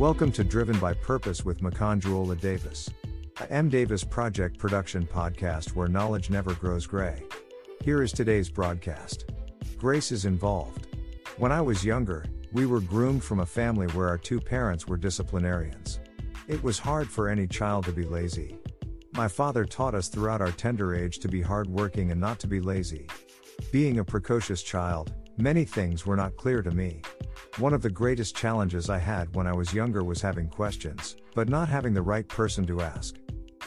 Welcome to Driven by Purpose with Makanjuola Davis, a M. Davis Project production podcast where knowledge never grows gray. Here is today's broadcast. Grace is involved. When I was younger, we were groomed from a family where our two parents were disciplinarians. It was hard for any child to be lazy. My father taught us throughout our tender age to be hardworking and not to be lazy. Being a precocious child, many things were not clear to me. One of the greatest challenges I had when I was younger was having questions, but not having the right person to ask.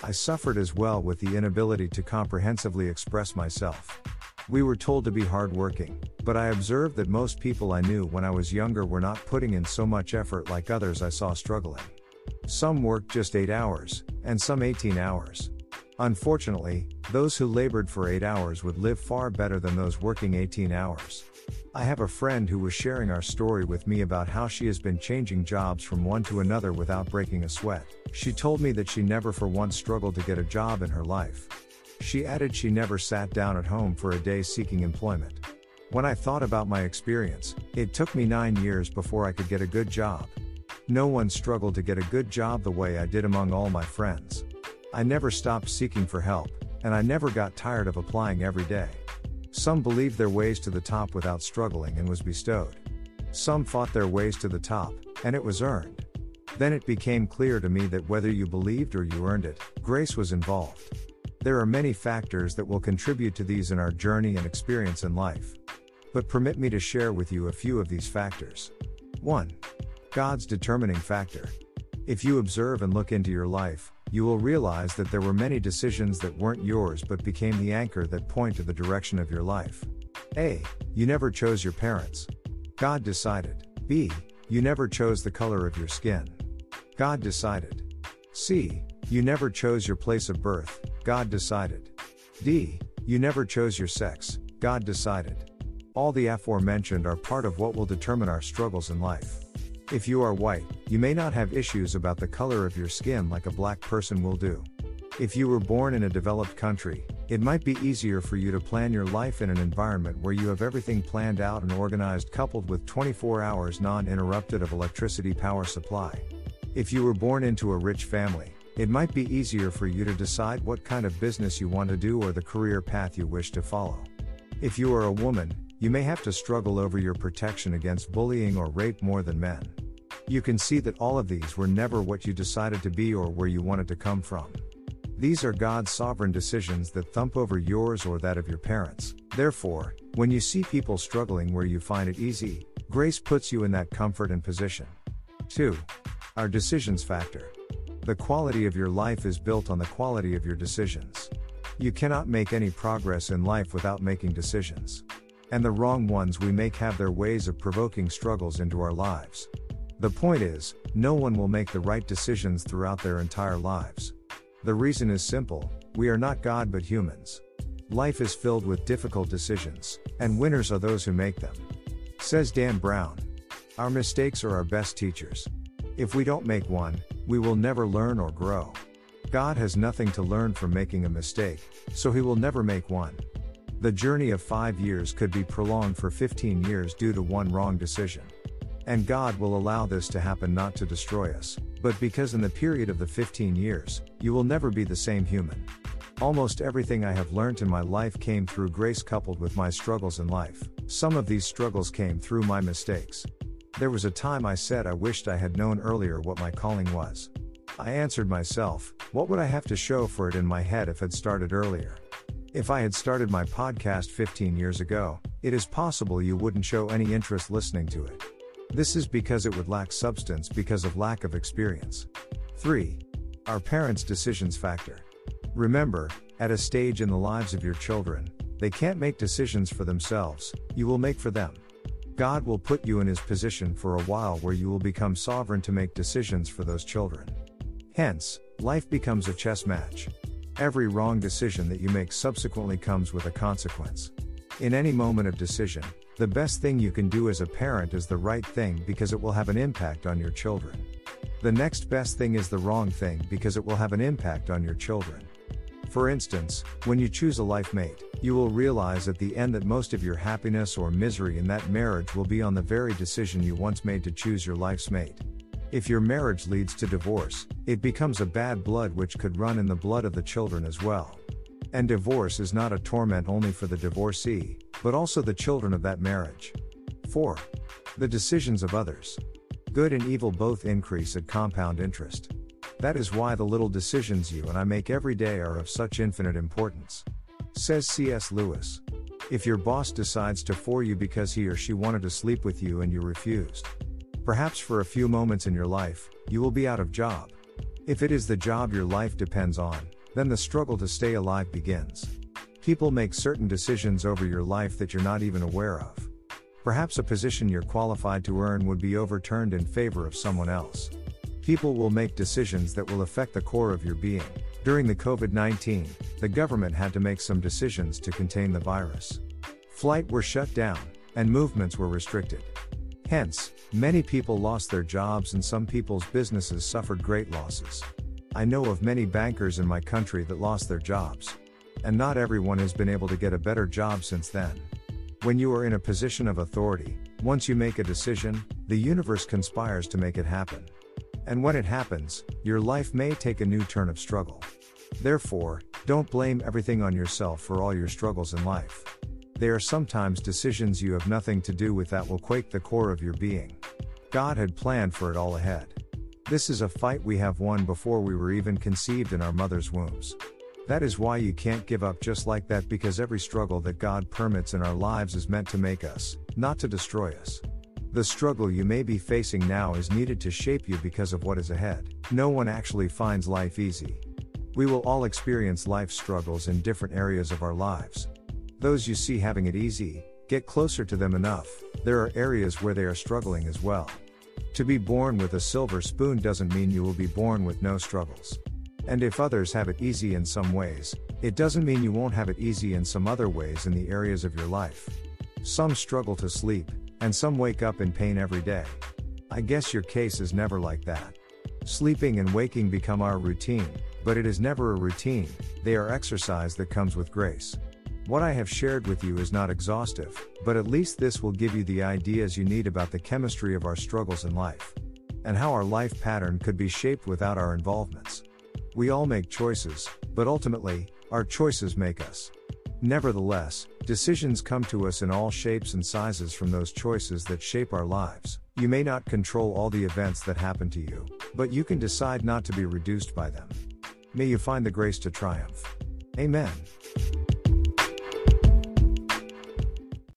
I suffered as well with the inability to comprehensively express myself. We were told to be hardworking, but I observed that most people I knew when I was younger were not putting in so much effort like others I saw struggling. Some worked just 8 hours, and some 18 hours. Unfortunately, those who labored for 8 hours would live far better than those working 18 hours. I have a friend who was sharing our story with me about how she has been changing jobs from one to another without breaking a sweat. She told me that she never for once struggled to get a job in her life. She added she never sat down at home for a day seeking employment. When I thought about my experience, it took me nine years before I could get a good job. No one struggled to get a good job the way I did among all my friends. I never stopped seeking for help, and I never got tired of applying every day. Some believed their ways to the top without struggling and was bestowed. Some fought their ways to the top, and it was earned. Then it became clear to me that whether you believed or you earned it, grace was involved. There are many factors that will contribute to these in our journey and experience in life. But permit me to share with you a few of these factors. 1. God's determining factor. If you observe and look into your life, you will realize that there were many decisions that weren't yours but became the anchor that point to the direction of your life. A. You never chose your parents. God decided. B. You never chose the color of your skin. God decided. C. You never chose your place of birth. God decided. D. You never chose your sex. God decided. All the aforementioned are part of what will determine our struggles in life. If you are white, you may not have issues about the color of your skin like a black person will do. If you were born in a developed country, it might be easier for you to plan your life in an environment where you have everything planned out and organized, coupled with 24 hours non interrupted of electricity power supply. If you were born into a rich family, it might be easier for you to decide what kind of business you want to do or the career path you wish to follow. If you are a woman, you may have to struggle over your protection against bullying or rape more than men. You can see that all of these were never what you decided to be or where you wanted to come from. These are God's sovereign decisions that thump over yours or that of your parents. Therefore, when you see people struggling where you find it easy, grace puts you in that comfort and position. 2. Our decisions factor. The quality of your life is built on the quality of your decisions. You cannot make any progress in life without making decisions. And the wrong ones we make have their ways of provoking struggles into our lives. The point is, no one will make the right decisions throughout their entire lives. The reason is simple we are not God but humans. Life is filled with difficult decisions, and winners are those who make them. Says Dan Brown. Our mistakes are our best teachers. If we don't make one, we will never learn or grow. God has nothing to learn from making a mistake, so he will never make one. The journey of five years could be prolonged for 15 years due to one wrong decision. And God will allow this to happen not to destroy us, but because in the period of the 15 years, you will never be the same human. Almost everything I have learned in my life came through grace coupled with my struggles in life. Some of these struggles came through my mistakes. There was a time I said I wished I had known earlier what my calling was. I answered myself, what would I have to show for it in my head if it started earlier? If I had started my podcast 15 years ago, it is possible you wouldn't show any interest listening to it. This is because it would lack substance because of lack of experience. 3. Our parents' decisions factor. Remember, at a stage in the lives of your children, they can't make decisions for themselves, you will make for them. God will put you in his position for a while where you will become sovereign to make decisions for those children. Hence, life becomes a chess match. Every wrong decision that you make subsequently comes with a consequence. In any moment of decision, the best thing you can do as a parent is the right thing because it will have an impact on your children. The next best thing is the wrong thing because it will have an impact on your children. For instance, when you choose a life mate, you will realize at the end that most of your happiness or misery in that marriage will be on the very decision you once made to choose your life's mate. If your marriage leads to divorce, it becomes a bad blood which could run in the blood of the children as well. And divorce is not a torment only for the divorcee, but also the children of that marriage. 4. The decisions of others. Good and evil both increase at compound interest. That is why the little decisions you and I make every day are of such infinite importance. Says C.S. Lewis. If your boss decides to fore you because he or she wanted to sleep with you and you refused, Perhaps for a few moments in your life, you will be out of job. If it is the job your life depends on, then the struggle to stay alive begins. People make certain decisions over your life that you're not even aware of. Perhaps a position you're qualified to earn would be overturned in favor of someone else. People will make decisions that will affect the core of your being. During the COVID 19, the government had to make some decisions to contain the virus. Flight were shut down, and movements were restricted. Hence, many people lost their jobs and some people's businesses suffered great losses. I know of many bankers in my country that lost their jobs. And not everyone has been able to get a better job since then. When you are in a position of authority, once you make a decision, the universe conspires to make it happen. And when it happens, your life may take a new turn of struggle. Therefore, don't blame everything on yourself for all your struggles in life. They are sometimes decisions you have nothing to do with that will quake the core of your being. God had planned for it all ahead. This is a fight we have won before we were even conceived in our mother's wombs. That is why you can't give up just like that because every struggle that God permits in our lives is meant to make us, not to destroy us. The struggle you may be facing now is needed to shape you because of what is ahead. No one actually finds life easy. We will all experience life struggles in different areas of our lives. Those you see having it easy, get closer to them enough, there are areas where they are struggling as well. To be born with a silver spoon doesn't mean you will be born with no struggles. And if others have it easy in some ways, it doesn't mean you won't have it easy in some other ways in the areas of your life. Some struggle to sleep, and some wake up in pain every day. I guess your case is never like that. Sleeping and waking become our routine, but it is never a routine, they are exercise that comes with grace. What I have shared with you is not exhaustive, but at least this will give you the ideas you need about the chemistry of our struggles in life. And how our life pattern could be shaped without our involvements. We all make choices, but ultimately, our choices make us. Nevertheless, decisions come to us in all shapes and sizes from those choices that shape our lives. You may not control all the events that happen to you, but you can decide not to be reduced by them. May you find the grace to triumph. Amen.